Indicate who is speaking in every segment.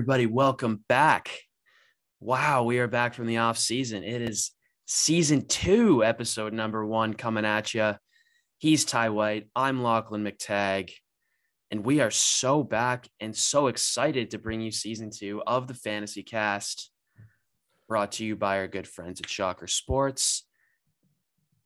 Speaker 1: Everybody. Welcome back. Wow, we are back from the off season. It is season two, episode number one coming at you. He's Ty White. I'm Lachlan McTagg. And we are so back and so excited to bring you season two of the Fantasy Cast, brought to you by our good friends at Shocker Sports.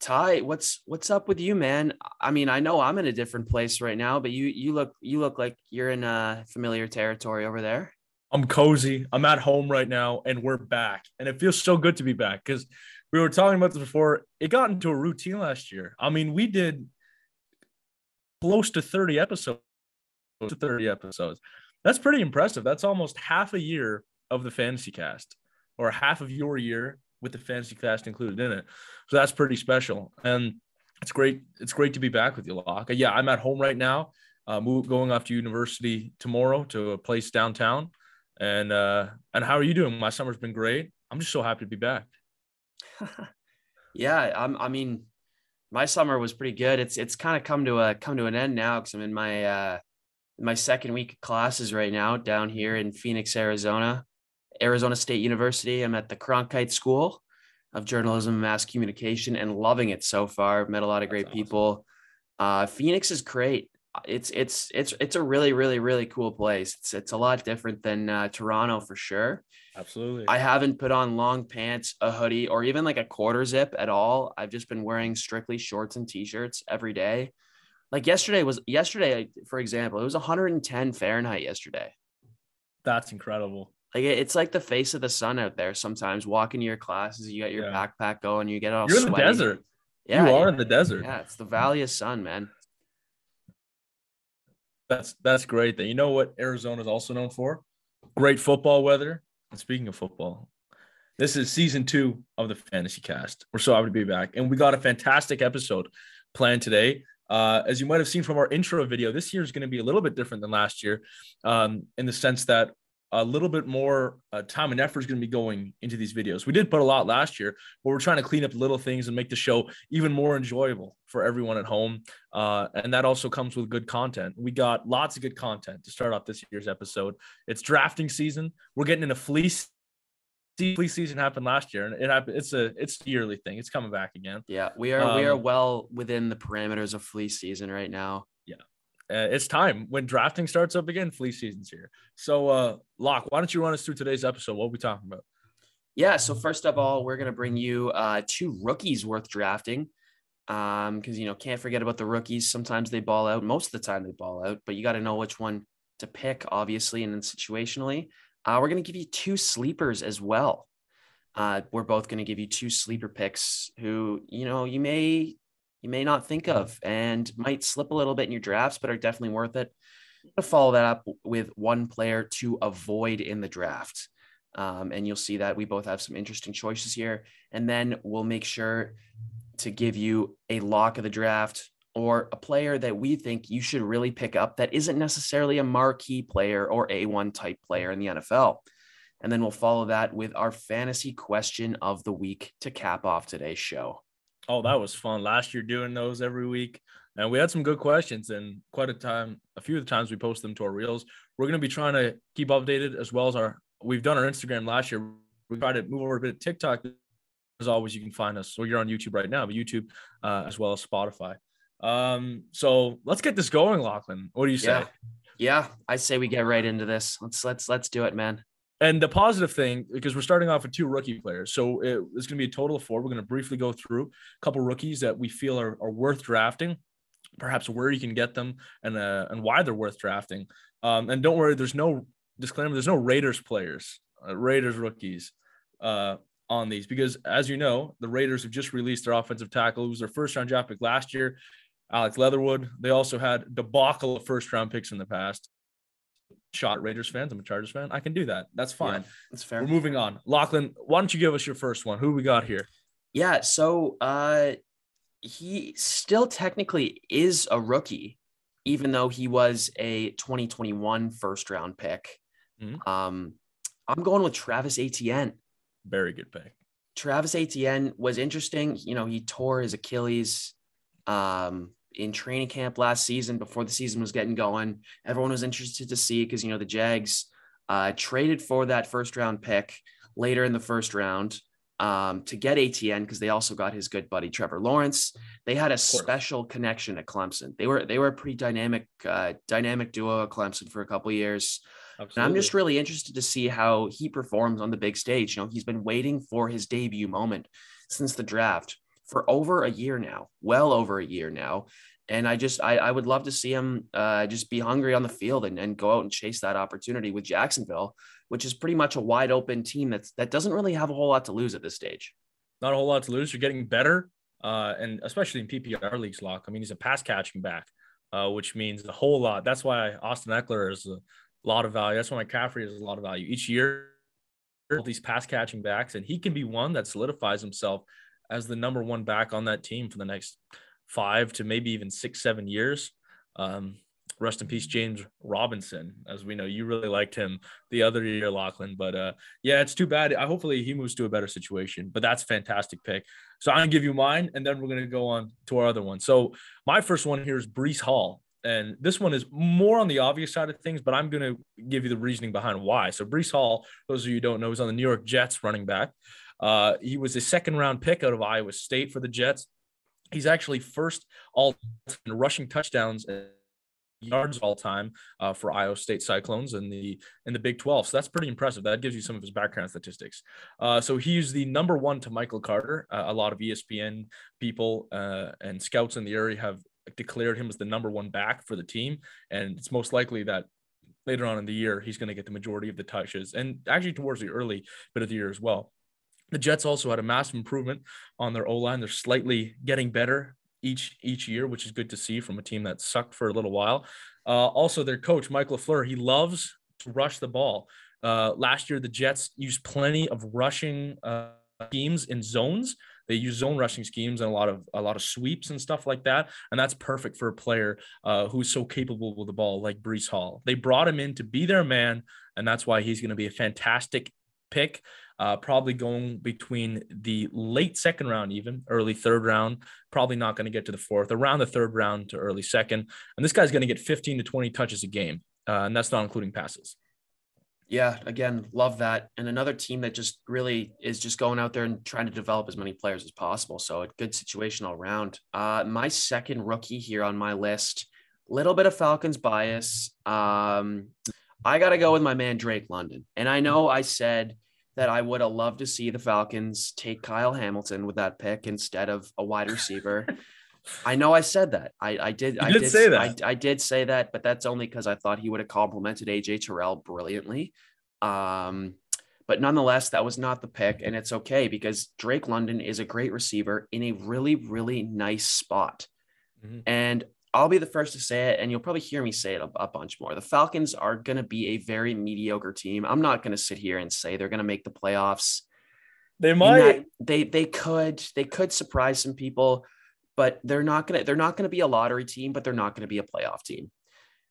Speaker 1: Ty, what's what's up with you, man? I mean, I know I'm in a different place right now, but you you look you look like you're in a familiar territory over there.
Speaker 2: I'm cozy. I'm at home right now, and we're back, and it feels so good to be back because we were talking about this before. It got into a routine last year. I mean, we did close to 30 episodes. To 30 episodes. That's pretty impressive. That's almost half a year of the fantasy cast, or half of your year with the fantasy cast included in it. So that's pretty special. And it's great. It's great to be back with you, Loch. Yeah, I'm at home right now. Uh, going off to university tomorrow to a place downtown. And uh, and how are you doing? My summer's been great. I'm just so happy to be back.
Speaker 1: yeah, I'm. I mean, my summer was pretty good. It's it's kind of come to a come to an end now because I'm in my uh, my second week of classes right now down here in Phoenix, Arizona. Arizona State University. I'm at the Cronkite School of Journalism and Mass Communication and loving it so far. Met a lot of great awesome. people. Uh, Phoenix is great. It's it's it's it's a really really really cool place. It's it's a lot different than uh, Toronto for sure.
Speaker 2: Absolutely.
Speaker 1: I haven't put on long pants, a hoodie, or even like a quarter zip at all. I've just been wearing strictly shorts and t-shirts every day. Like yesterday was yesterday, for example, it was 110 Fahrenheit yesterday.
Speaker 2: That's incredible.
Speaker 1: Like it's like the face of the sun out there. Sometimes walking to your classes, you got your yeah. backpack going, you get all.
Speaker 2: You're
Speaker 1: sweaty.
Speaker 2: in the desert. Yeah, you are in the desert.
Speaker 1: Yeah, it's the Valley of Sun, man.
Speaker 2: That's that's great. That you know what Arizona is also known for? Great football weather. And speaking of football, this is season two of the Fantasy Cast. We're so happy to be back, and we got a fantastic episode planned today. Uh, as you might have seen from our intro video, this year is going to be a little bit different than last year, um, in the sense that a little bit more uh, time and effort is going to be going into these videos. We did put a lot last year, but we're trying to clean up little things and make the show even more enjoyable for everyone at home. Uh, and that also comes with good content. We got lots of good content to start off this year's episode. It's drafting season. We're getting in a fleece fleece season happened last year and it happened it's a it's a yearly thing it's coming back again
Speaker 1: yeah we are um, we are um, well within the parameters of fleece season right now
Speaker 2: uh, it's time when drafting starts up again. Flea season's here. So, uh, Loch, why don't you run us through today's episode? What we talking about?
Speaker 1: Yeah. So first of all, we're gonna bring you uh, two rookies worth drafting, um, because you know can't forget about the rookies. Sometimes they ball out. Most of the time they ball out, but you got to know which one to pick, obviously, and then situationally. Uh, we're gonna give you two sleepers as well. Uh, we're both to give you two sleeper picks who, you know, you may you may not think of and might slip a little bit in your drafts, but are definitely worth it. To follow that up with one player to avoid in the draft. Um, and you'll see that we both have some interesting choices here. And then we'll make sure to give you a lock of the draft or a player that we think you should really pick up that isn't necessarily a marquee player or A1 type player in the NFL. And then we'll follow that with our fantasy question of the week to cap off today's show.
Speaker 2: Oh, that was fun. Last year doing those every week. And we had some good questions and quite a time, a few of the times we post them to our reels. We're going to be trying to keep updated as well as our, we've done our Instagram last year. We tried to move over a bit of TikTok. As always, you can find us. So you're on YouTube right now, but YouTube uh, as well as Spotify. Um, so let's get this going, Lachlan. What do you say?
Speaker 1: Yeah. yeah, I say we get right into this. Let's let's let's do it, man.
Speaker 2: And the positive thing, because we're starting off with two rookie players, so it, it's going to be a total of four. We're going to briefly go through a couple rookies that we feel are, are worth drafting, perhaps where you can get them and uh, and why they're worth drafting. Um, and don't worry, there's no disclaimer. There's no Raiders players, uh, Raiders rookies uh, on these because, as you know, the Raiders have just released their offensive tackle, who was their first round draft pick last year, Alex Leatherwood. They also had debacle of first round picks in the past shot Raiders fans. I'm a Chargers fan. I can do that. That's fine. Yeah,
Speaker 1: that's fair.
Speaker 2: We're moving on. Lachlan, why don't you give us your first one? Who we got here?
Speaker 1: Yeah. So uh he still technically is a rookie, even though he was a 2021 first round pick. Mm-hmm. Um, I'm going with Travis Etienne.
Speaker 2: Very good pick.
Speaker 1: Travis Etienne was interesting. You know, he tore his Achilles um, in training camp last season before the season was getting going. Everyone was interested to see because you know the Jags uh, traded for that first round pick later in the first round um, to get Etienne because they also got his good buddy Trevor Lawrence. They had a special connection at Clemson. They were they were a pretty dynamic uh, dynamic duo at Clemson for a couple years. Absolutely. And I'm just really interested to see how he performs on the big stage. You know, he's been waiting for his debut moment since the draft for over a year now, well over a year now. And I just I, I would love to see him uh, just be hungry on the field and, and go out and chase that opportunity with Jacksonville, which is pretty much a wide open team that's that doesn't really have a whole lot to lose at this stage.
Speaker 2: Not a whole lot to lose. You're getting better, uh, and especially in PPR leagues, Loch. I mean, he's a pass catching back, uh, which means a whole lot. That's why Austin Ekeler is a lot of value. That's why McCaffrey is a lot of value each year. All these pass catching backs, and he can be one that solidifies himself as the number one back on that team for the next five to maybe even six, seven years. Um, rest in peace, James Robinson. As we know, you really liked him the other year, Lachlan. But uh, yeah, it's too bad. I, hopefully he moves to a better situation. But that's fantastic pick. So I'm gonna give you mine, and then we're gonna go on to our other one. So my first one here is Breece Hall. And this one is more on the obvious side of things, but I'm going to give you the reasoning behind why. So, Breece Hall, those of you who don't know, is on the New York Jets running back. Uh, he was a second round pick out of Iowa State for the Jets. He's actually first all in rushing touchdowns and yards all time uh, for Iowa State Cyclones in the in the Big 12. So that's pretty impressive. That gives you some of his background statistics. Uh, so he's the number one to Michael Carter. Uh, a lot of ESPN people uh, and scouts in the area have declared him as the number one back for the team, and it's most likely that later on in the year he's going to get the majority of the touches, and actually towards the early bit of the year as well. The Jets also had a massive improvement on their O line. They're slightly getting better each each year, which is good to see from a team that sucked for a little while. Uh, also, their coach Mike LaFleur, he loves to rush the ball. Uh, last year, the Jets used plenty of rushing uh, schemes in zones. They use zone rushing schemes and a lot of a lot of sweeps and stuff like that, and that's perfect for a player uh, who's so capable with the ball like Breece Hall. They brought him in to be their man, and that's why he's going to be a fantastic pick uh, probably going between the late second round, even early third round. Probably not going to get to the fourth, around the third round to early second. And this guy's going to get 15 to 20 touches a game, uh, and that's not including passes.
Speaker 1: Yeah, again, love that. And another team that just really is just going out there and trying to develop as many players as possible. So a good situation all around. Uh, my second rookie here on my list, little bit of Falcons bias. Um, I got to go with my man Drake London. And I know I said that I would have loved to see the Falcons take Kyle Hamilton with that pick instead of a wide receiver. I know I said that. I, I did.
Speaker 2: You
Speaker 1: I
Speaker 2: did,
Speaker 1: did
Speaker 2: say that.
Speaker 1: I, I, did say that, but that's only because I thought he would have complimented AJ Terrell brilliantly. Um, but nonetheless, that was not the pick, and it's okay because Drake London is a great receiver in a really, really nice spot. Mm-hmm. And I'll be the first to say it, and you'll probably hear me say it a, a bunch more. The Falcons are going to be a very mediocre team. I'm not going to sit here and say they're going to make the playoffs.
Speaker 2: They might.
Speaker 1: They they could they could surprise some people, but they're not gonna they're not gonna be a lottery team, but they're not gonna be a playoff team.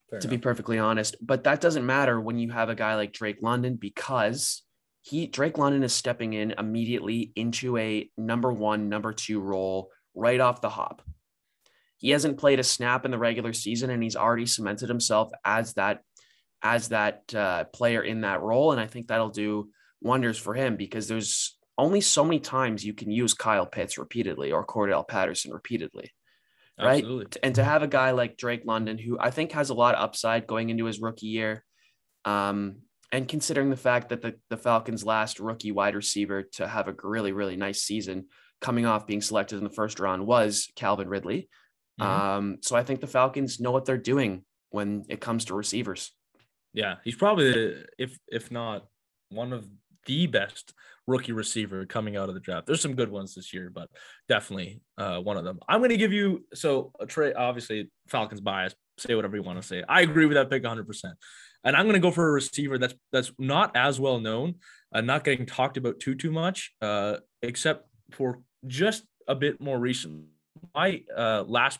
Speaker 1: Fair to enough. be perfectly honest, but that doesn't matter when you have a guy like Drake London because he Drake London is stepping in immediately into a number one, number two role right off the hop. He hasn't played a snap in the regular season, and he's already cemented himself as that as that uh, player in that role. And I think that'll do wonders for him because there's only so many times you can use Kyle Pitts repeatedly or Cordell Patterson repeatedly. Right. Absolutely. And to have a guy like Drake London, who I think has a lot of upside going into his rookie year, um, and considering the fact that the, the Falcons' last rookie wide receiver to have a really, really nice season coming off being selected in the first round was Calvin Ridley. Mm-hmm. Um, so I think the Falcons know what they're doing when it comes to receivers.
Speaker 2: Yeah, he's probably if if not one of the best rookie receiver coming out of the draft. There's some good ones this year, but definitely uh, one of them. I'm going to give you so a trade. Obviously, Falcons bias. Say whatever you want to say. I agree with that pick 100. percent And I'm going to go for a receiver that's that's not as well known, uh, not getting talked about too too much, uh, except for just a bit more recent my uh, last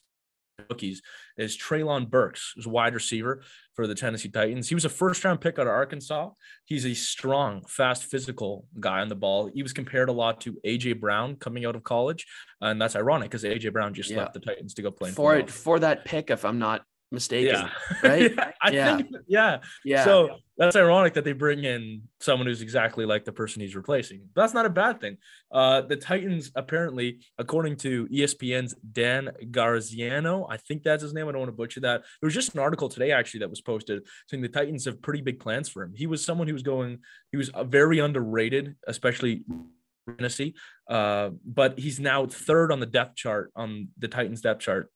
Speaker 2: rookies is Treylon Burks, who's a wide receiver for the Tennessee Titans. He was a first round pick out of Arkansas. He's a strong, fast, physical guy on the ball. He was compared a lot to AJ Brown coming out of college, and that's ironic because AJ Brown just yeah. left the Titans to go play
Speaker 1: for it for that pick. If I'm not mistaken. Yeah. Right?
Speaker 2: yeah, I yeah. Think, yeah. Yeah. So that's ironic that they bring in someone who's exactly like the person he's replacing. That's not a bad thing. Uh, the Titans, apparently, according to ESPN's Dan Graziano, I think that's his name. I don't want to butcher that. There was just an article today, actually, that was posted saying the Titans have pretty big plans for him. He was someone who was going, he was very underrated, especially Tennessee. Uh, but he's now third on the depth chart on the Titans depth chart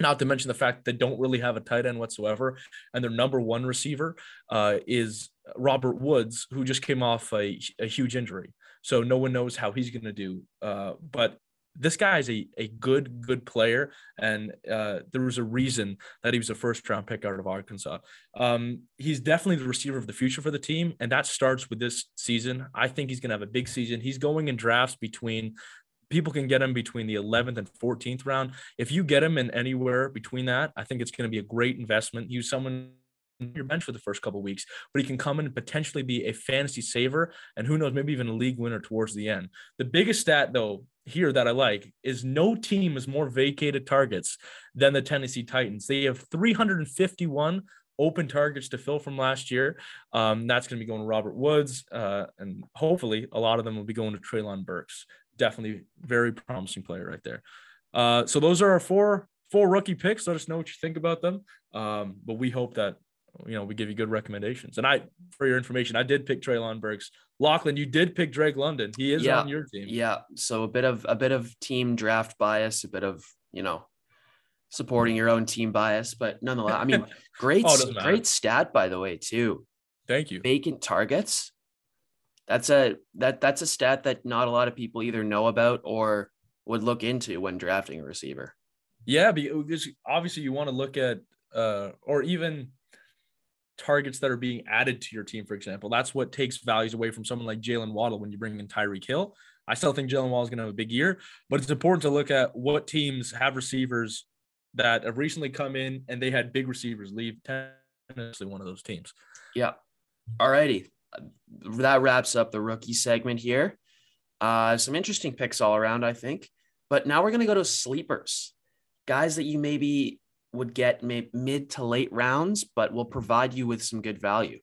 Speaker 2: not to mention the fact that they don't really have a tight end whatsoever, and their number one receiver uh, is Robert Woods, who just came off a, a huge injury. So no one knows how he's going to do. Uh, but this guy is a, a good, good player. And uh, there was a reason that he was a first round pick out of Arkansas. Um, he's definitely the receiver of the future for the team. And that starts with this season. I think he's going to have a big season. He's going in drafts between people can get him between the 11th and 14th round. If you get him in anywhere between that, I think it's going to be a great investment. Use someone your bench for the first couple weeks, but he can come in and potentially be a fantasy saver and who knows, maybe even a league winner towards the end. The biggest stat though here that I like is no team has more vacated targets than the Tennessee Titans. They have 351 open targets to fill from last year. Um, that's going to be going to Robert Woods, uh, and hopefully a lot of them will be going to Treylon Burks definitely very promising player right there. Uh, so those are our four four rookie picks. Let us know what you think about them. Um, but we hope that you know we give you good recommendations. And I, for your information, I did pick Treylon Burks. Lachlan, you did pick Drake London. He is yeah, on your team.
Speaker 1: Yeah. So a bit of a bit of team draft bias, a bit of you know supporting your own team bias, but nonetheless, I mean, great oh, great stat by the way too.
Speaker 2: Thank you.
Speaker 1: Vacant targets that's a that that's a stat that not a lot of people either know about or would look into when drafting a receiver.
Speaker 2: Yeah, because obviously you want to look at uh or even targets that are being added to your team, for example. That's what takes values away from someone like Jalen Waddle when you bring in Tyreek Hill. I still think Jalen Waddle is going to have a big year, but it's important to look at what teams have receivers that have recently come in and they had big receivers leave. Tennessee, one of those teams.
Speaker 1: Yeah. All righty that wraps up the rookie segment here. Uh, some interesting picks all around, I think. But now we're going to go to sleepers, guys that you maybe would get mid to late rounds, but will provide you with some good value.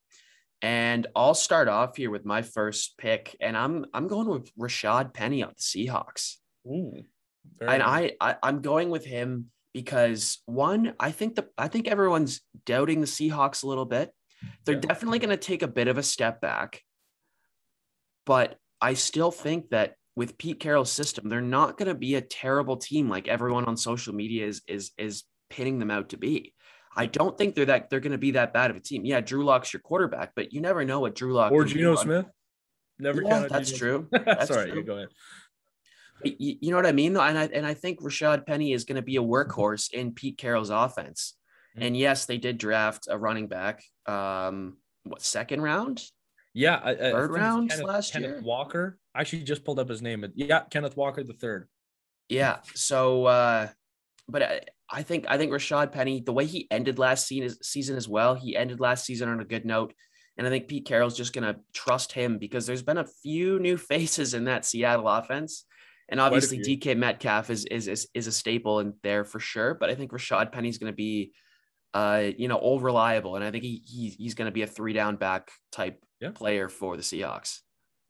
Speaker 1: And I'll start off here with my first pick, and I'm I'm going with Rashad Penny on the Seahawks.
Speaker 2: Ooh,
Speaker 1: and I, I I'm going with him because one, I think the I think everyone's doubting the Seahawks a little bit. They're yeah. definitely going to take a bit of a step back. But I still think that with Pete Carroll's system, they're not going to be a terrible team like everyone on social media is is is pinning them out to be. I don't think they're that they're going to be that bad of a team. Yeah, Drew Lock's your quarterback, but you never know what Drew Lock
Speaker 2: or Geno Smith.
Speaker 1: Never yeah, that's Geno. true. That's
Speaker 2: Sorry, true. you go ahead.
Speaker 1: You, you know what I mean, though, and I and I think Rashad Penny is going to be a workhorse in Pete Carroll's offense. And yes, they did draft a running back. Um, what second round?
Speaker 2: Yeah, I,
Speaker 1: third round
Speaker 2: Kenneth,
Speaker 1: last
Speaker 2: Kenneth
Speaker 1: year.
Speaker 2: Walker. I actually just pulled up his name. Yeah, Kenneth Walker the third.
Speaker 1: Yeah. So, uh, but I, I think I think Rashad Penny, the way he ended last season season as well, he ended last season on a good note. And I think Pete Carroll's just going to trust him because there's been a few new faces in that Seattle offense. And obviously DK Metcalf is, is, is, is a staple in there for sure. But I think Rashad Penny's going to be uh, you know, old reliable, and I think he, he he's going to be a three down back type yeah. player for the Seahawks.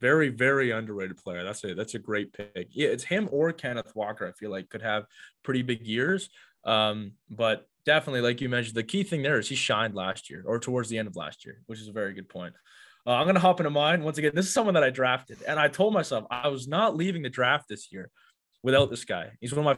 Speaker 2: Very very underrated player. That's a that's a great pick. Yeah, it's him or Kenneth Walker. I feel like could have pretty big years. Um, but definitely, like you mentioned, the key thing there is he shined last year or towards the end of last year, which is a very good point. Uh, I'm gonna hop into mine once again. This is someone that I drafted, and I told myself I was not leaving the draft this year without this guy. He's one of my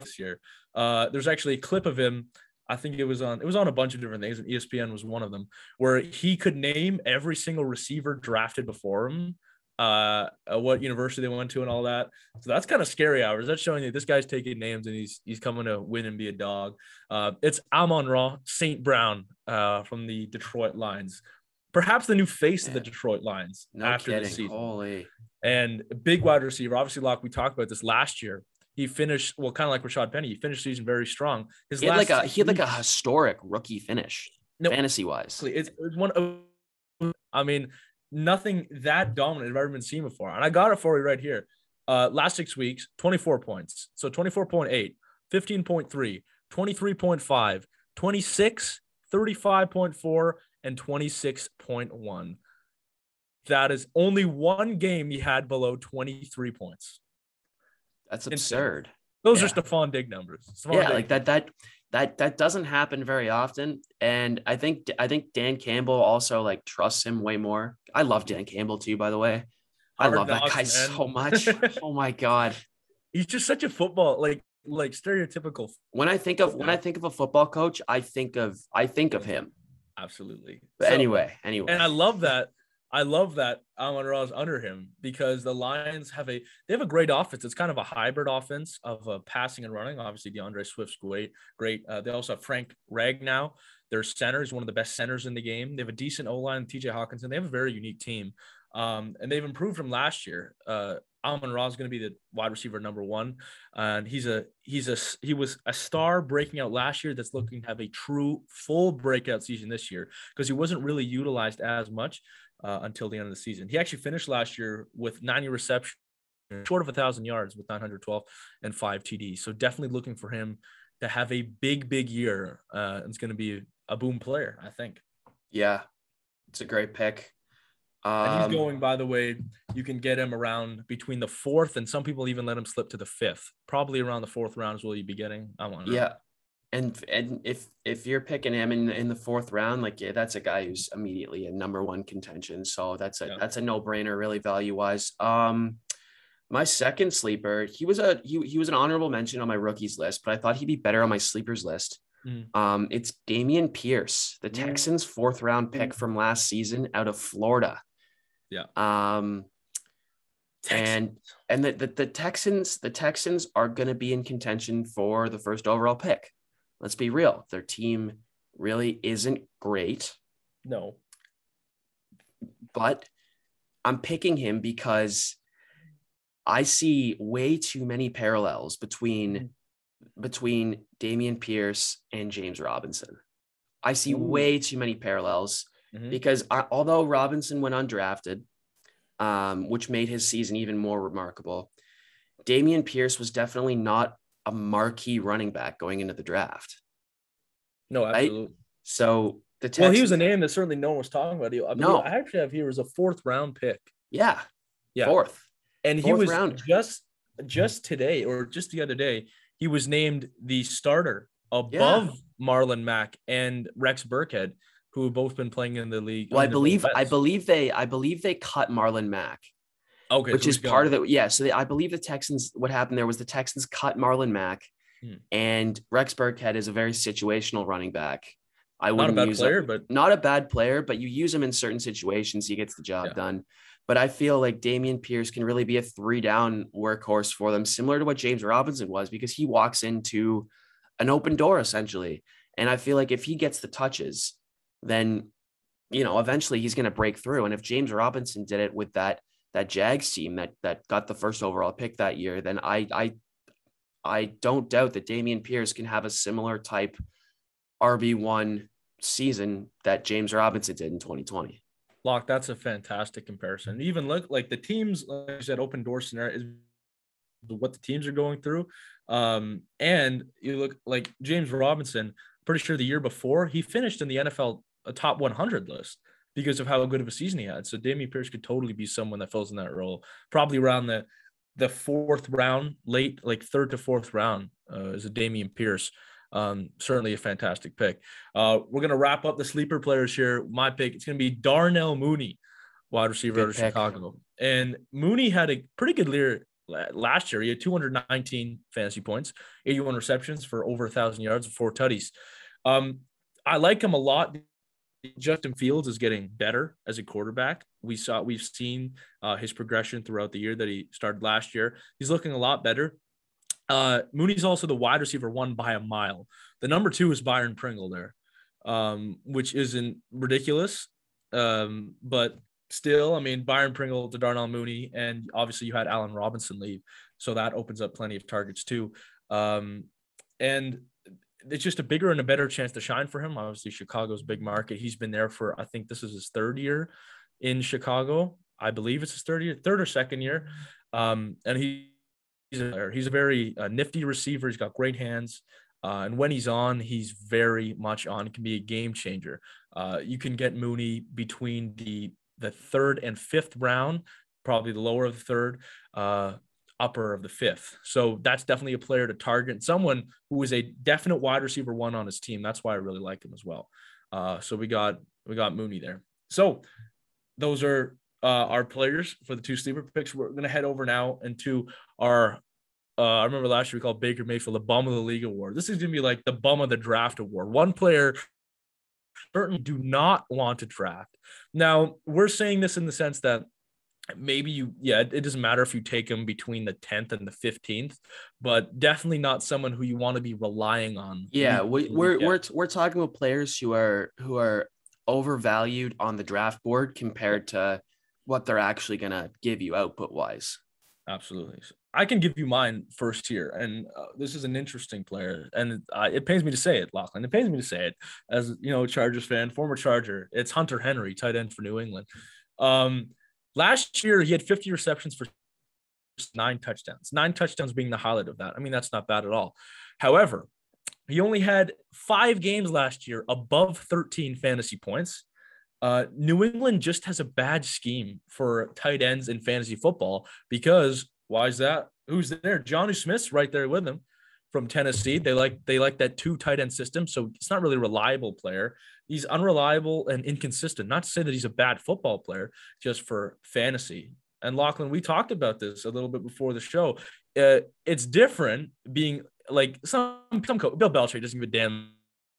Speaker 2: this year. Uh, there's actually a clip of him I think it was on it was on a bunch of different things, and ESPN was one of them, where he could name every single receiver drafted before him, uh, what university they went to, and all that. So that's kind of scary hours. That's showing that this guy's taking names and he's he's coming to win and be a dog. Uh, it's Amon-Ra St. Brown uh, from the Detroit Lions, perhaps the new face of the Detroit Lions
Speaker 1: no after kidding. the season. Holy.
Speaker 2: And big wide receiver, obviously, Loch. We talked about this last year he finished well, kind of like Rashad Penny. He finished season very strong.
Speaker 1: His he had like a he had like a historic rookie finish, no, fantasy wise.
Speaker 2: It's, it's one of, I mean, nothing that dominant I've ever been seen before. And I got it for you right here. Uh, last six weeks, 24 points. So 24.8, 15.3, 23.5, 26, 35.4, and 26.1. That is only one game he had below 23 points.
Speaker 1: That's absurd.
Speaker 2: Those yeah. are Stefon Diggs numbers.
Speaker 1: Stefon yeah, Diggs. like that that that that doesn't happen very often. And I think I think Dan Campbell also like trusts him way more. I love Dan Campbell too, by the way. I love that guy man. so much. oh my god.
Speaker 2: He's just such a football like like stereotypical.
Speaker 1: When I think of when I think of a football coach, I think of I think of him.
Speaker 2: Absolutely.
Speaker 1: But so, anyway, anyway.
Speaker 2: And I love that I love that Amon Ra is under him because the Lions have a they have a great offense. It's kind of a hybrid offense of uh, passing and running. Obviously, D'Andre Swift's great. Great. Uh, they also have Frank Ragnow. Their center is one of the best centers in the game. They have a decent O line, T.J. Hockenson. They have a very unique team, um, and they've improved from last year. Uh, Amon Ra is going to be the wide receiver number one, and he's a he's a he was a star breaking out last year. That's looking to have a true full breakout season this year because he wasn't really utilized as much uh, until the end of the season. He actually finished last year with 90 receptions, short of a thousand yards with 912 and five TDs. So definitely looking for him to have a big, big year. Uh, it's going to be a boom player, I think.
Speaker 1: Yeah, it's a great pick.
Speaker 2: Um, and he's um, going, by the way, you can get him around between the fourth, and some people even let him slip to the fifth. Probably around the fourth round is what you'd be getting. I want. To know.
Speaker 1: Yeah, and and if if you're picking him in in the fourth round, like yeah, that's a guy who's immediately a number one contention. So that's a yeah. that's a no brainer, really value wise. Um, my second sleeper, he was a he he was an honorable mention on my rookies list, but I thought he'd be better on my sleepers list. Mm. Um, it's Dameon Pierce, the Texans' fourth round pick from last season out of Florida.
Speaker 2: Yeah.
Speaker 1: Um, Texans. and and the, the the Texans the Texans are going to be in contention for the first overall pick let's be real, their team really isn't great.
Speaker 2: No.
Speaker 1: But I'm picking him because I see way too many parallels between mm-hmm. between Dameon Pierce and James Robinson. I see Ooh. way too many parallels mm-hmm. because I, although Robinson went undrafted, um, which made his season even more remarkable, Dameon Pierce was definitely not a marquee running back going into the draft.
Speaker 2: No, absolutely. Right?
Speaker 1: So the
Speaker 2: Texans, well, he was a name that certainly no one was talking about. I mean, no, I actually have here as a fourth round pick.
Speaker 1: Yeah, yeah, fourth,
Speaker 2: and fourth he was round. just just today or just the other day he was named the starter above yeah. Marlon Mack and Rex Burkhead, who have both been playing in the league.
Speaker 1: Well, I believe I believe they I believe they cut Marlon Mack
Speaker 2: Okay,
Speaker 1: which is part of it. Yeah. So they, I believe the Texans, what happened there was the Texans cut Marlon Mack, hmm. and Rex Burkhead is a very situational running back. I wouldn't use
Speaker 2: player, him, but
Speaker 1: not a bad player, but you use him in certain situations, he gets the job yeah. done. But I feel like Dameon Pierce can really be a three down workhorse for them, similar to what James Robinson was, because he walks into an open door essentially. And I feel like if he gets the touches, then you know eventually he's going to break through. And if James Robinson did it with that that Jags team that that got the first overall pick that year, then I I I don't doubt that Dameon Pierce can have a similar type RB1 season that James Robinson did in 2020.
Speaker 2: Loch, that's a fantastic comparison. Even look like the teams, like I said, open door scenario is what the teams are going through. Um, and you look like James Robinson, pretty sure the year before he finished in the NFL a top 100 list because of how good of a season he had. So Dameon Pierce could totally be someone that fills in that role. Probably around the the fourth round, late like third to fourth round, uh, is a Dameon Pierce. Um, certainly a fantastic pick. Uh, we're gonna wrap up the sleeper players here. My pick it's gonna be Darnell Mooney, wide receiver out of Chicago. And Mooney had a pretty good year last year. He had 219 fantasy points, 81 receptions for over a thousand yards, four tutties. Um, I like him a lot Justin Fields is getting better as a quarterback. We saw we've seen uh, his progression throughout the year that he started last year. He's looking a lot better. Uh, Mooney's also the wide receiver one by a mile. The number two is Byron Pringle there, um, which isn't ridiculous, um, but still, I mean, Byron Pringle to Darnell Mooney, and obviously you had Allen Robinson leave. So that opens up plenty of targets too. Um, and it's just a bigger and a better chance to shine for him. Obviously, Chicago's big market. He's been there for I think this is his third year in Chicago. I believe it's his third year, third or second year. Um, and he, he's a, he's a very uh, nifty receiver. He's got great hands. Uh, and when he's on, he's very much on. It can be a game changer. Uh, you can get Mooney between the the third and fifth round, probably the lower of the third. Uh, upper of the fifth. So that's definitely a player to target. Someone who is a definite wide receiver one on his team. That's why I really like him as well. Uh, so we got we got Mooney there. So those are uh, our players for the two sleeper picks. We're gonna head over now into our. Uh, I remember last year we called Baker Mayfield the bum of the league award. This is gonna be like the bum of the draft award. One player certainly do not want to draft. Now we're saying this in the sense that maybe you yeah it, doesn't matter if you take him between the 10th and the 15th but definitely not someone who you want to be relying on
Speaker 1: yeah we, we're we're we're talking about players who are who are overvalued on the draft board compared to what they're actually going to give you output wise
Speaker 2: absolutely i can give you mine first here and uh, this is an interesting player and uh, it pains me to say it lachlan it pains me to say it as you know chargers fan former charger it's hunter henry tight end for new england. Um Last year, he had 50 receptions for nine touchdowns, nine touchdowns being the highlight of that. I mean, that's not bad at all. However, he only had five games last year above 13 fantasy points. Uh, New England just has a bad scheme for tight ends in fantasy football because why is that? Who's there? Jonnu Smith's right there with him from Tennessee. They like they like that two tight end system, so it's not really a reliable player he's unreliable and inconsistent. Not to say that he's a bad football player, just for fantasy. And Lachlan, we talked about this a little bit before the show. Uh, it's different being like some some coach, Bill Belichick doesn't give a damn.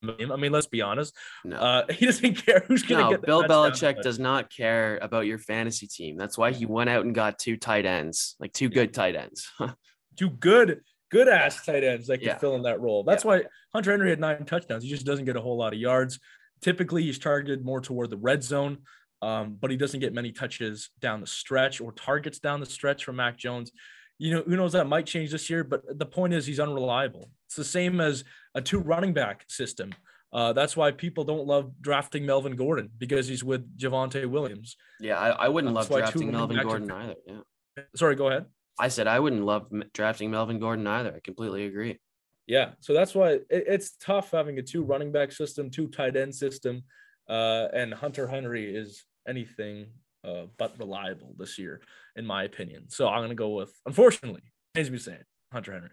Speaker 2: I mean, let's be honest.
Speaker 1: No.
Speaker 2: Uh, he doesn't care who's going to
Speaker 1: no,
Speaker 2: get.
Speaker 1: Bill Belichick does not care about your fantasy team. That's why he went out and got two tight ends, like two good tight ends.
Speaker 2: two good good ass tight ends that can yeah. fill in that role. That's yeah. why Hunter Henry had nine touchdowns. He just doesn't get a whole lot of yards. Typically, he's targeted more toward the red zone, um, but he doesn't get many touches down the stretch or targets down the stretch from Mac Jones. You know, who knows that might change this year, but the point is he's unreliable. It's the same as a two running back system. Uh, that's why people don't love drafting Melvin Gordon because he's with Javonte Williams.
Speaker 1: Yeah, I, I wouldn't that's love drafting Melvin Gordon either. Yeah.
Speaker 2: Sorry, go ahead.
Speaker 1: I said I wouldn't love drafting Melvin Gordon either. I completely agree.
Speaker 2: Yeah, so that's why it, it's tough having a two running back system, two tight end system, uh, and Hunter Henry is anything uh, but reliable this year, in my opinion. So I'm gonna go with, unfortunately, as me saying Hunter Henry.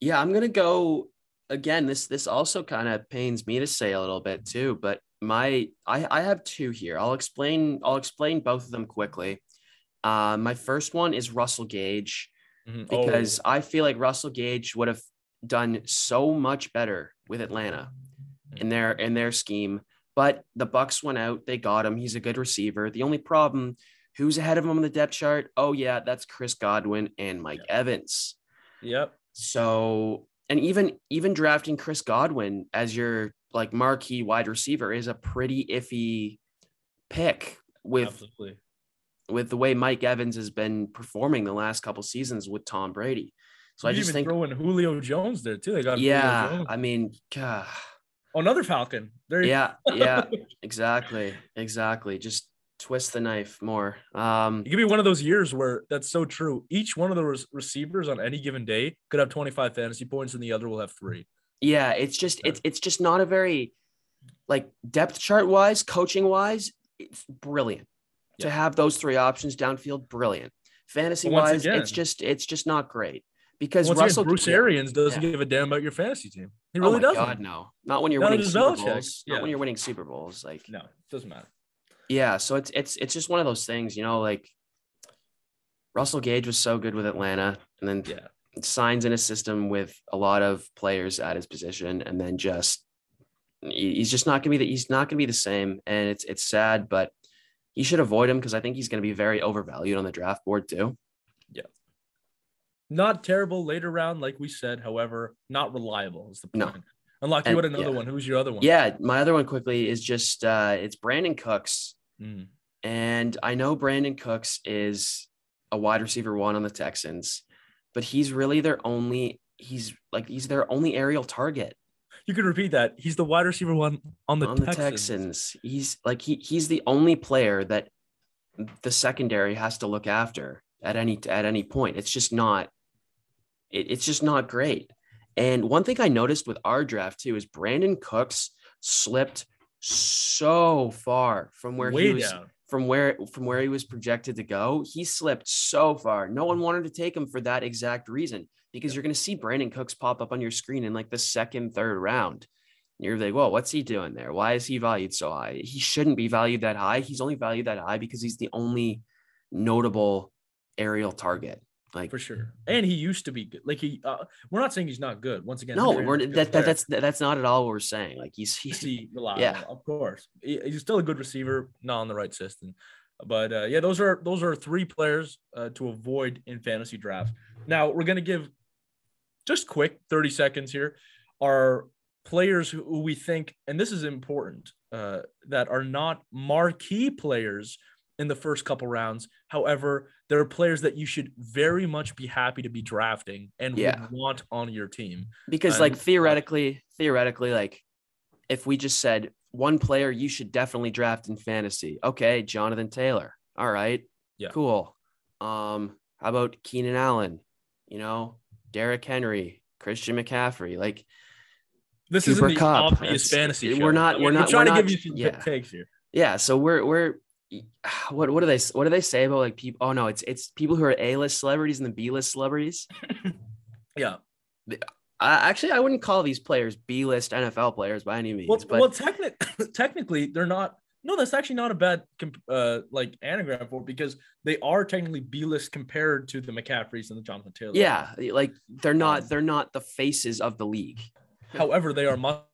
Speaker 1: Yeah, I'm gonna go again. This this also kind of pains me to say a little bit too, but my I I have two here. I'll explain I'll explain both of them quickly. Uh, my first one is Russell Gage. Mm-hmm. because oh. I feel like Russell Gage would have done so much better with Atlanta in their in their scheme. But the Bucs went out, they got him. He's a good receiver. The only problem, who's ahead of him on the depth chart? Oh yeah, that's Chris Godwin and Mike Evans.
Speaker 2: Yep.
Speaker 1: So and even even drafting Chris Godwin as your like marquee wide receiver is a pretty iffy pick with Absolutely. With the way Mike Evans has been performing the last couple seasons with Tom Brady. So you I just think
Speaker 2: throwing Julio Jones there too. They got
Speaker 1: yeah. I mean, God.
Speaker 2: Oh, another Falcon.
Speaker 1: There. Yeah, yeah, exactly, exactly. Just twist the knife more. Um,
Speaker 2: it could be one of those years where that's so true. Each one of the receivers on any given day could have 25 fantasy points, and the other will have three.
Speaker 1: Yeah, it's just it's it's just not a very like depth chart wise, coaching wise, it's brilliant yeah. to have those three options downfield. Brilliant. Fantasy wise, again, it's just it's just not great because Once
Speaker 2: Russell again, Bruce Arians doesn't yeah. give a damn about your fantasy team. He oh really oh doesn't. God,
Speaker 1: no, not when you're not winning Super Bowls. Yeah. Not when you're winning Super Bowls. Like
Speaker 2: no, it doesn't matter.
Speaker 1: Yeah, so it's it's it's just one of those things, you know. Like Russell Gage was so good with Atlanta, and then yeah. signs in a system with a lot of players at his position, and then just he's just not gonna be the, he's not gonna be the same, and it's it's sad, but you should avoid him because I think he's gonna be very overvalued on the draft board too. Yeah.
Speaker 2: Not terrible later round, like we said. However, not reliable is the point. No. Unlock, you had another yeah. one. Who's your other one?
Speaker 1: Yeah, my other one quickly is just uh it's Brandin Cooks. Mm. And I know Brandin Cooks is a wide receiver one on the Texans, but he's really their only. He's like he's their only aerial target
Speaker 2: you can repeat that. He's the wide receiver one on the,
Speaker 1: on
Speaker 2: Texans.
Speaker 1: the Texans. He's like he he's the only player that the secondary has to look after at any at any point. It's just not. It, it's just not great. And one thing I noticed with our draft too is Brandin Cooks slipped so far from where
Speaker 2: Way
Speaker 1: he was
Speaker 2: down.
Speaker 1: from where from where he was projected to go. He slipped so far. No one wanted to take him for that exact reason because you're going to see Brandin Cooks pop up on your screen in like the second, third round. You're like, whoa, what's he doing there? Why is he valued so high? He shouldn't be valued that high. He's only valued that high because he's the only notable aerial target. Like
Speaker 2: for sure. And he used to be good. Like he, uh, we're not saying he's not good. Once again,
Speaker 1: no, we're, that, that that's that's not at all what we're saying. Like he's he's
Speaker 2: he?
Speaker 1: Yeah.
Speaker 2: of course. He- He's still a good receiver, not on the right system. But uh, yeah, those are those are three players uh, to avoid in fantasy drafts. Now we're gonna give just quick 30 seconds here. Are players who we think, and this is important, uh, that are not marquee players in the first couple rounds. However, there are players that you should very much be happy to be drafting and
Speaker 1: Yeah.
Speaker 2: want on your team.
Speaker 1: because like theoretically, theoretically, like if we just said one player you should definitely draft in fantasy, okay, Jonathan Taylor. All right,
Speaker 2: Yeah.
Speaker 1: cool. Um, how about Keenan Allen? You know, Derrick Henry, Christian McCaffrey. Like
Speaker 2: This isn't the
Speaker 1: Kupp.
Speaker 2: obvious
Speaker 1: That's-
Speaker 2: fantasy.
Speaker 1: we're
Speaker 2: show.
Speaker 1: not-
Speaker 2: I mean,
Speaker 1: we're not-
Speaker 2: trying
Speaker 1: we're
Speaker 2: to
Speaker 1: not-
Speaker 2: give you some
Speaker 1: yeah.
Speaker 2: takes here.
Speaker 1: yeah, so we're we're what what do they what do they say about like people? Oh no, it's it's people who are A list celebrities and the B list celebrities.
Speaker 2: Yeah.
Speaker 1: I, actually, I wouldn't call these players B list NFL players by any means.
Speaker 2: Well,
Speaker 1: but
Speaker 2: well, technic- technically, they're not. No, that's actually not a bad comp- uh, like anagram for because they are technically B list compared to the McCaffreys and the Jonathan Taylor.
Speaker 1: yeah, like they're not
Speaker 2: Um,
Speaker 1: they're not the faces of the league.
Speaker 2: However, they are must.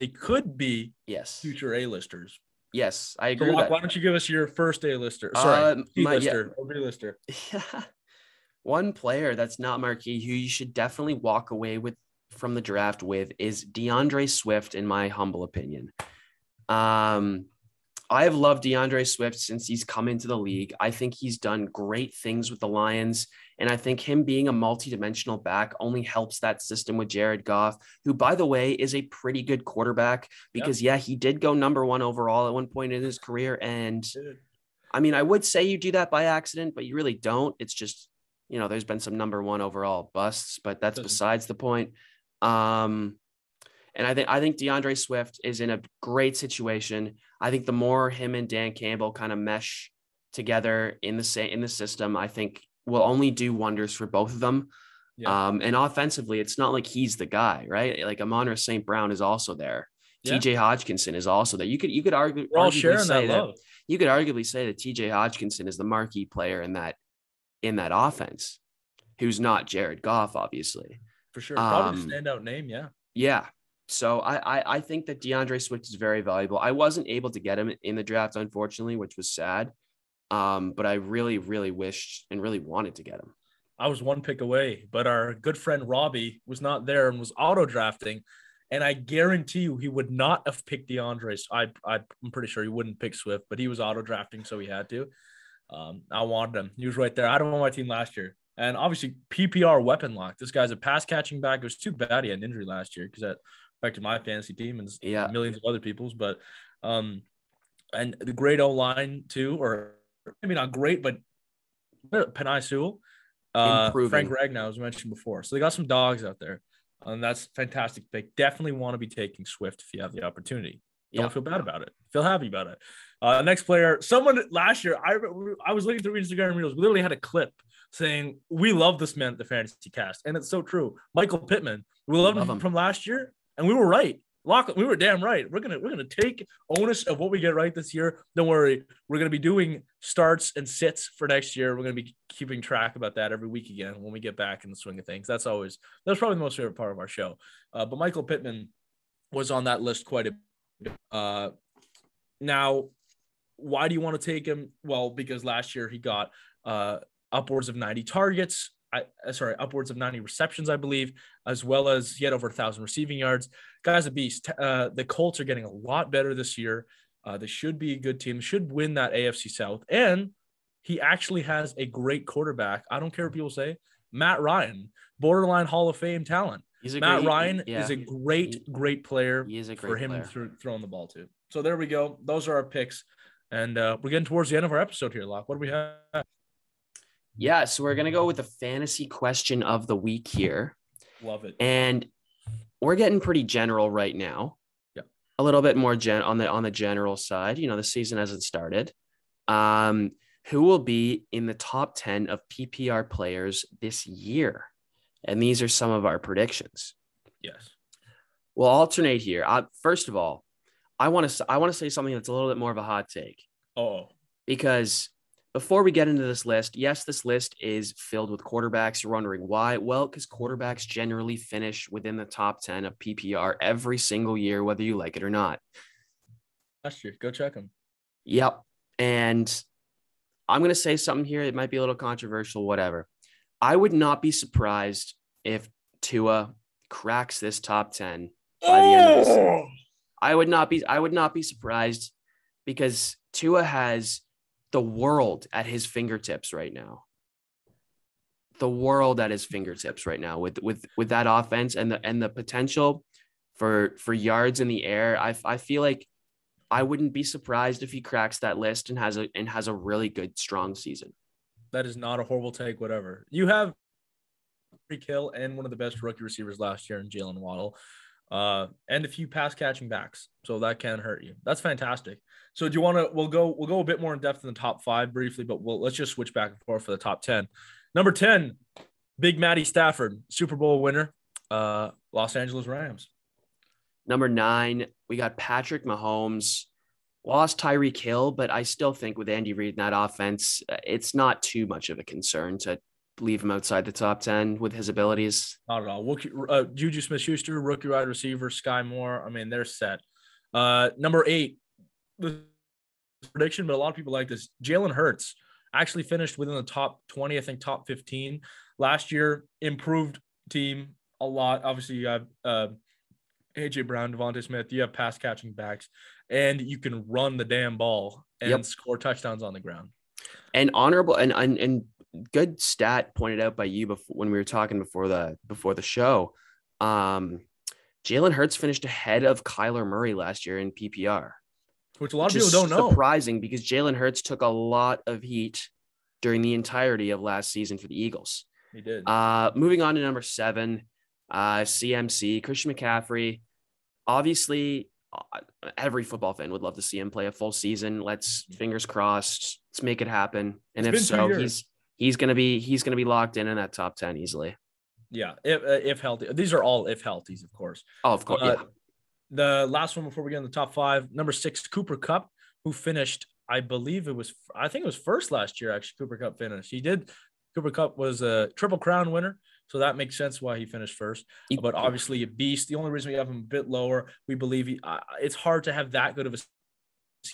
Speaker 2: They could be
Speaker 1: Yes,
Speaker 2: future A listers.
Speaker 1: yes, I
Speaker 2: So,
Speaker 1: agree. that.
Speaker 2: why don't you give us your first A lister? Sorry,
Speaker 1: Uh,
Speaker 2: C
Speaker 1: my- yeah.
Speaker 2: lister or B lister.
Speaker 1: One player that's not marquee who you should definitely walk away with from the draft with is D'Andre Swift, in my humble opinion. Um, I have loved D'Andre Swift since he's come into the league. I think he's done great things with the Lions. And I think him being a multi-dimensional back only helps that system with Jared Goff, who, by the way, is a pretty good quarterback because, yeah, he did go number one overall at one point in his career. And I mean, I would say you do that by accident, but you really don't. It's just, you know, there's been some number one overall busts, but that's
Speaker 2: Doesn't-
Speaker 1: besides the point. Um, and I think I think D'Andre Swift is in a great situation. I think the more him and Dan Campbell kind of mesh together in the same in the system, I think will only do wonders for both of them.
Speaker 2: Yeah.
Speaker 1: Um, and offensively, it's not like he's the guy, right? Like Amon St. Brown is also there.
Speaker 2: Yeah.
Speaker 1: TJ Hockenson is also there. You could you could argue
Speaker 2: We're all
Speaker 1: arguably
Speaker 2: sharing
Speaker 1: say
Speaker 2: that love.
Speaker 1: you could arguably say that TJ Hockenson is the marquee player in that in that offense, who's not Jared Goff, obviously.
Speaker 2: For sure. Probably
Speaker 1: Um,
Speaker 2: a standout name. Yeah.
Speaker 1: Yeah. So I, I I think that D'Andre Swift is very valuable. I wasn't able to get him in the draft, unfortunately, which was sad. Um, but I really, really wished and really wanted to get him.
Speaker 2: I was one pick away, but our good friend Robbie was not there and was auto drafting. And I guarantee you he would not have picked D'Andre. I, I, I'm pretty sure he wouldn't pick Swift, but he was auto drafting, so he had to. Um, I wanted him. He was right there. I don't want my team last year. And obviously, PPR weapon Loch. This guy's a pass catching back. It was too bad he had an injury last year because that affected my fantasy team and
Speaker 1: Yeah.
Speaker 2: millions of other people's. But, um, and the great O line too, or maybe not great, but Penei Sewell, uh,
Speaker 1: Improving.
Speaker 2: Frank Ragnow, as mentioned before. So they got some dogs out there, and that's fantastic. They definitely want to be taking Swift if you have the opportunity. Don't
Speaker 1: Yeah.
Speaker 2: feel bad about it. Feel happy about it. Uh, next player, someone last year, I I was looking through Instagram reels. We literally had a clip saying we love this man the fantasy cast, and it's so true. Michael Pittman, we loved
Speaker 1: Love
Speaker 2: him
Speaker 1: him.
Speaker 2: from last year, and we were right. Loch, we were damn right. We're gonna we're gonna take onus of what we get right this year. Don't worry, we're gonna be doing starts and sits for next year. We're gonna be keeping track about that every week again when we get back in the swing of things. That's always that's probably the most favorite part of our show. Uh, but Michael Pittman was on that list quite a bit. Uh, now, why do you want to take him? Well, because last year he got uh, upwards of 90 targets. I, uh, sorry, upwards of 90 receptions, I believe, as well as yet over a thousand receiving yards. Guy's a beast. Uh, the Colts are getting a lot better this year. Uh, they should be a good team. Should win that AFC South, and he actually has a great quarterback. I don't care what people say. Matt Ryan, borderline Hall of Fame talent.
Speaker 1: He's a
Speaker 2: Matt
Speaker 1: great,
Speaker 2: Ryan
Speaker 1: yeah,
Speaker 2: is a great,
Speaker 1: he-
Speaker 2: great player
Speaker 1: he is a great for
Speaker 2: him
Speaker 1: player.
Speaker 2: thro- throwing the ball to. So there we go. Those are our picks. And uh, we're getting towards the end of our episode here, Loch. What do we have?
Speaker 1: Yeah, so we're gonna go with the fantasy question of the week here.
Speaker 2: Love it.
Speaker 1: and we're getting pretty general right now.
Speaker 2: Yep.
Speaker 1: A little bit more gen on the on the general side. You know, the season hasn't started. Um, who will be in the top 10 of PPR players this year? And these are some of our predictions.
Speaker 2: Yes.
Speaker 1: We'll alternate here. Uh, first of all, I want to I want to say something that's a little bit more of a hot take
Speaker 2: Oh,
Speaker 1: because before we get into this list, yes, this list is filled with quarterbacks. You're wondering why? Well, because quarterbacks generally finish within the top 10 of PPR every single year, whether you like it or not.
Speaker 2: last year. Go check them.
Speaker 1: Yep. And I'm going to say something here. It might be a little controversial, whatever. I would not be surprised if Tua cracks this top 10 by the end of the oh! season. I would not be I would not be surprised because Tua has the world at his fingertips right now. The world at his fingertips right now with with with that offense and the and the potential for for yards in the air. I I feel like I wouldn't be surprised if he cracks that list and has a and has a really good strong season.
Speaker 2: That is not a horrible take, whatever. You have Hill and one of the best rookie receivers last year in Jaylen Waddle, uh, and a few pass catching backs. So that can hurt you. That's fantastic. So do you want to? We'll go. We'll go a bit more in depth in the top five briefly, but we'll let's just switch back and forth for the top ten. Number ten, Big Matty Stafford, Super Bowl winner, uh, Los Angeles Rams.
Speaker 1: Number nine, we got Patrick Mahomes. Lost Tyreek Hill, but I still think with Andy Reid in that offense, it's not too much of a concern to leave him outside the top 10 with his abilities.
Speaker 2: Not at all. Rookie, uh, Juju Smith Schuster, rookie wide receiver, Skyy Moore. I mean, they're set. Uh, number eight, the prediction, but a lot of people like this. Jalen Hurts actually finished within the top 20, I think top 15 last year. Improved team a lot. Obviously, you have uh, AJ Brown, DeVonta Smith. You have pass catching backs, and you can run the damn ball and
Speaker 1: Yep.
Speaker 2: score touchdowns on the ground.
Speaker 1: And honorable and, and and good stat pointed out by you before when we were talking before the before the show. Um Jalen Hurts finished ahead of Kyler Murray last year in PPR.
Speaker 2: Which a lot of people don't know.
Speaker 1: Surprising because Jalen Hurts took a lot of heat during the entirety of last season for the Eagles.
Speaker 2: He did.
Speaker 1: Uh, moving on to number seven, uh, CMC, Christian McCaffrey. Obviously, uh, every football fan would love to see him play a full season. Let's fingers crossed. Let's make it happen. And
Speaker 2: It's
Speaker 1: if so, he's he's gonna be he's gonna be locked in in that top ten easily.
Speaker 2: yeah, if, uh, if healthy. These are all if healthies, of course.
Speaker 1: Oh, of course.
Speaker 2: Uh,
Speaker 1: yeah.
Speaker 2: The last one before we get in the top five, number six, Cooper Kupp, who finished, I believe it was, I think it was first last year. Actually, Cooper Kupp finished. He did. Cooper Kupp was a triple crown winner, so that makes sense why he finished first. But obviously, a beast. The only reason we have him a bit lower, we believe he. Uh, it's hard to have that good of a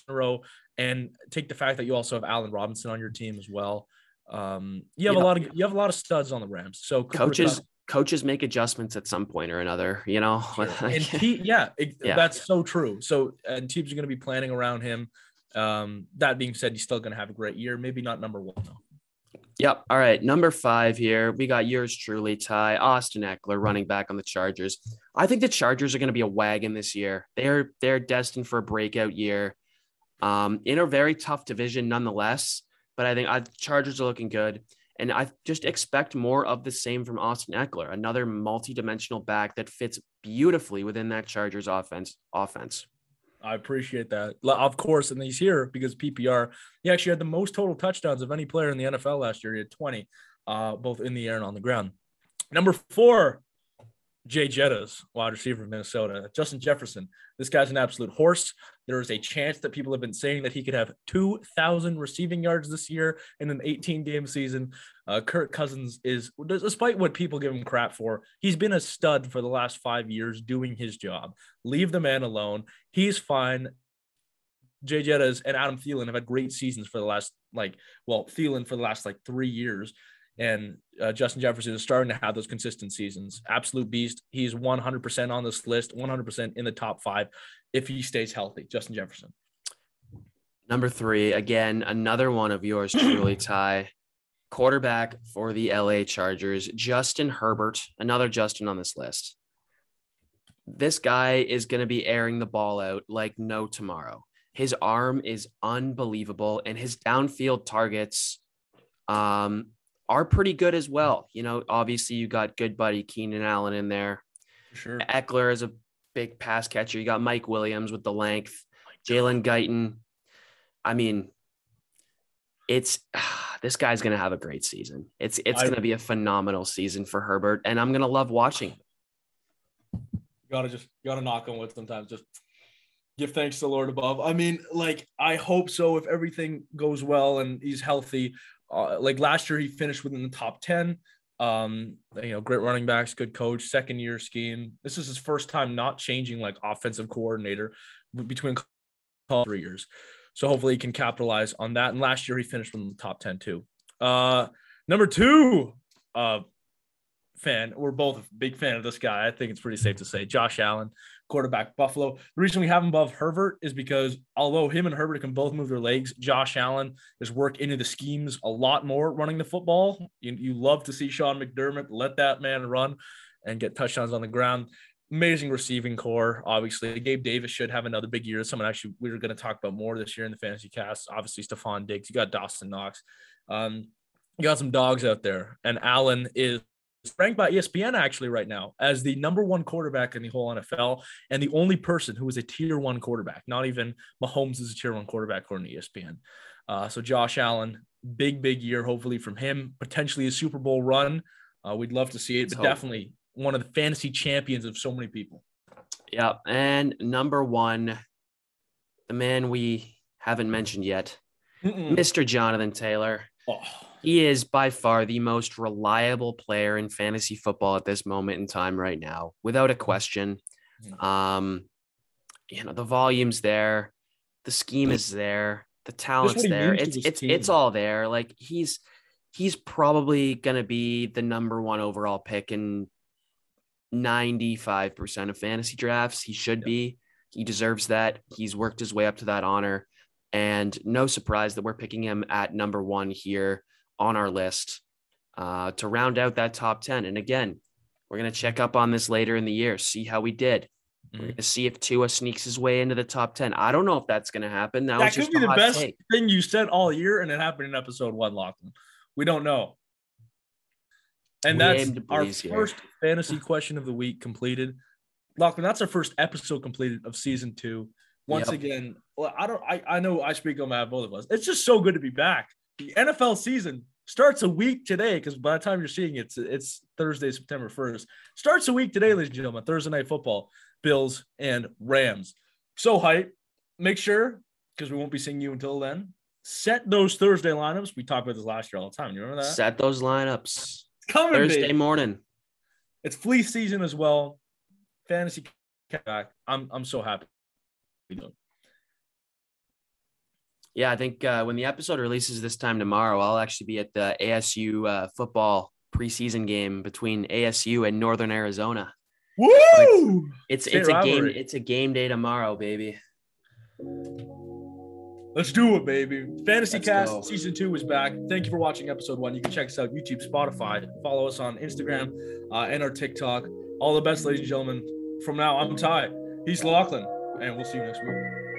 Speaker 2: a row, and take the fact that you also have Allen Robinson on your team as well. Um, you have a lot of you have a lot of studs on the Rams. So Cooper
Speaker 1: coaches
Speaker 2: Kupp-
Speaker 1: coaches make adjustments at some point or another. You know,
Speaker 2: and he, yeah, it-
Speaker 1: Yeah.
Speaker 2: that's so true. So, and teams are going to be planning around him. Um, that being said, he's still going to have a great year. Maybe not number one though.
Speaker 1: Yep. All right. Number five here. We got yours truly, Ty. Austin Ekeler running back on the Chargers. I think the Chargers are going to be a wagon this year. They're they're destined for a breakout year. Um, in a very tough division nonetheless. But I think I, Chargers are looking good. And I just expect more of the same from Austin Ekeler, another multi-dimensional back that fits beautifully within that Chargers offense offense.
Speaker 2: I appreciate that. Of course, and he's here because PPR. He actually had the most total touchdowns of any player in the NFL last year. He had 20, uh, both in the air and on the ground. Number four, Jay Jettas, wide receiver of Minnesota. Justin Jefferson. This guy's an absolute horse. There is a chance that people have been saying that he could have 2,000 receiving yards this year in an 18 game season. Uh, Kirk Cousins is, despite what people give him crap for, he's been a stud for the last five years doing his job. Leave the man alone. He's fine. Jay Jettas and Adam Thielen have had great seasons for the last, like, well, Thielen for the last like three years. And uh, Justin Jefferson is starting to have those consistent seasons. Absolute beast. He's 100% on this list, 100% in the top five if he stays healthy. Justin Jefferson.
Speaker 1: Number three, again, another one of yours truly, Ty. Quarterback for the LA Chargers, Justin Herbert, another Justin on this list. This guy is going to be airing the ball out like no tomorrow. His arm is unbelievable, and his downfield targets um, are pretty good as well. You know, obviously, you got good buddy Keenan Allen in there.
Speaker 2: Sure.
Speaker 1: Ekeler is a big pass catcher. You got Mike Williams with the length, Jalen Guyton. I mean, it's this guy's going to have a great season. It's it's going to be a phenomenal season for Herbert, and I'm going to love watching.
Speaker 2: You gotta just you gotta knock on wood sometimes. Just give thanks to the Lord above. I mean, like I hope so if everything goes well and he's healthy. Uh, like last year, he finished within the top ten. Um, you know, great running backs, good coach, second year scheme. This is his first time not changing like offensive coordinator between three years. So hopefully he can capitalize on that. And last year he finished in the top 10 too. Uh number two, uh fan. We're both a big fan of this guy. I think it's pretty safe to say Josh Allen, quarterback Buffalo. The reason we have him above Herbert is because although him and Herbert can both move their legs, Josh Allen has worked into the schemes a lot more running the football. You, you love to see Sean McDermott let that man run and get touchdowns on the ground. Amazing receiving corps, obviously. Gabe Davis should have another big year. Someone actually we were going to talk about more this year in the fantasy cast. Obviously, Stefon Diggs. You got Dawson Knox. Um, you got some dogs out there, and Allen is ranked by ESPN actually right now as the number one quarterback in the whole NFL and the only person who is a tier one quarterback. Not even Mahomes is a tier one quarterback according to ESPN. Uh, so Josh Allen, big big year hopefully from him. Potentially a Super Bowl run. Uh, we'd love to see it,
Speaker 1: Let's
Speaker 2: but
Speaker 1: hope.
Speaker 2: definitely one of the fantasy champions of so many people.
Speaker 1: Yeah, and number one, the man we haven't mentioned yet,
Speaker 2: Mm-mm.
Speaker 1: Mr. Jonathan Taylor.
Speaker 2: Oh,
Speaker 1: He is by far the most reliable player in fantasy football at this moment in time right now, without a question.
Speaker 2: Mhm.
Speaker 1: Um, you know, the volume's there, the scheme is there, the talent's there.
Speaker 2: to
Speaker 1: It's
Speaker 2: this
Speaker 1: it's it's all there. Like he's he's probably gonna be the number one overall pick in 95% of fantasy drafts. He should be. He deserves that. He's worked his way up to that honor. And no surprise that we're picking him at number one here on our list uh, to round out that top 10. And again, we're going to check up on this later in the year, see how we did. We're
Speaker 2: Mhm.
Speaker 1: going to see if Tua sneaks his way into the top 10. I don't know if that's going to happen. That,
Speaker 2: that
Speaker 1: was
Speaker 2: could be the best
Speaker 1: take.
Speaker 2: thing you said all year, and it happened in episode one, Lachlan. We don't know. And
Speaker 1: We
Speaker 2: that's our
Speaker 1: here.
Speaker 2: first fantasy question of the week completed. Lachlan, that's our first episode completed of season two. Once
Speaker 1: Yep.
Speaker 2: again, well, I don't I, I know I speak on behalf of both of us. It's just so good to be back. The NFL season starts a week today because by the time you're seeing it, it's, it's Thursday, September 1st. Starts a week today, ladies and gentlemen. Thursday night football, Bills and Rams. So hype. Make sure, because we won't be seeing you until then. Set those Thursday lineups. We talked about this last year all the time. You remember that?
Speaker 1: Set those lineups.
Speaker 2: It's coming,
Speaker 1: Thursday
Speaker 2: baby.
Speaker 1: morning.
Speaker 2: It's fleece season as well. Fantasy. I'm I'm so happy.
Speaker 1: Yeah, I think uh, when the episode releases this time tomorrow, I'll actually be at the ASU uh, football preseason game between ASU and Northern Arizona.
Speaker 2: Woo!
Speaker 1: It's
Speaker 2: State
Speaker 1: it's a game it's a game day tomorrow, baby.
Speaker 2: Let's do it, baby. Fantasy
Speaker 1: Let's
Speaker 2: Cast
Speaker 1: go.
Speaker 2: season two is back. Thank you for watching episode one. You can check us out YouTube, Spotify. Follow us on Instagram uh, and our TikTok. All the best, ladies and gentlemen. From now, I'm Ty. He's Lachlan, and we'll see you next week.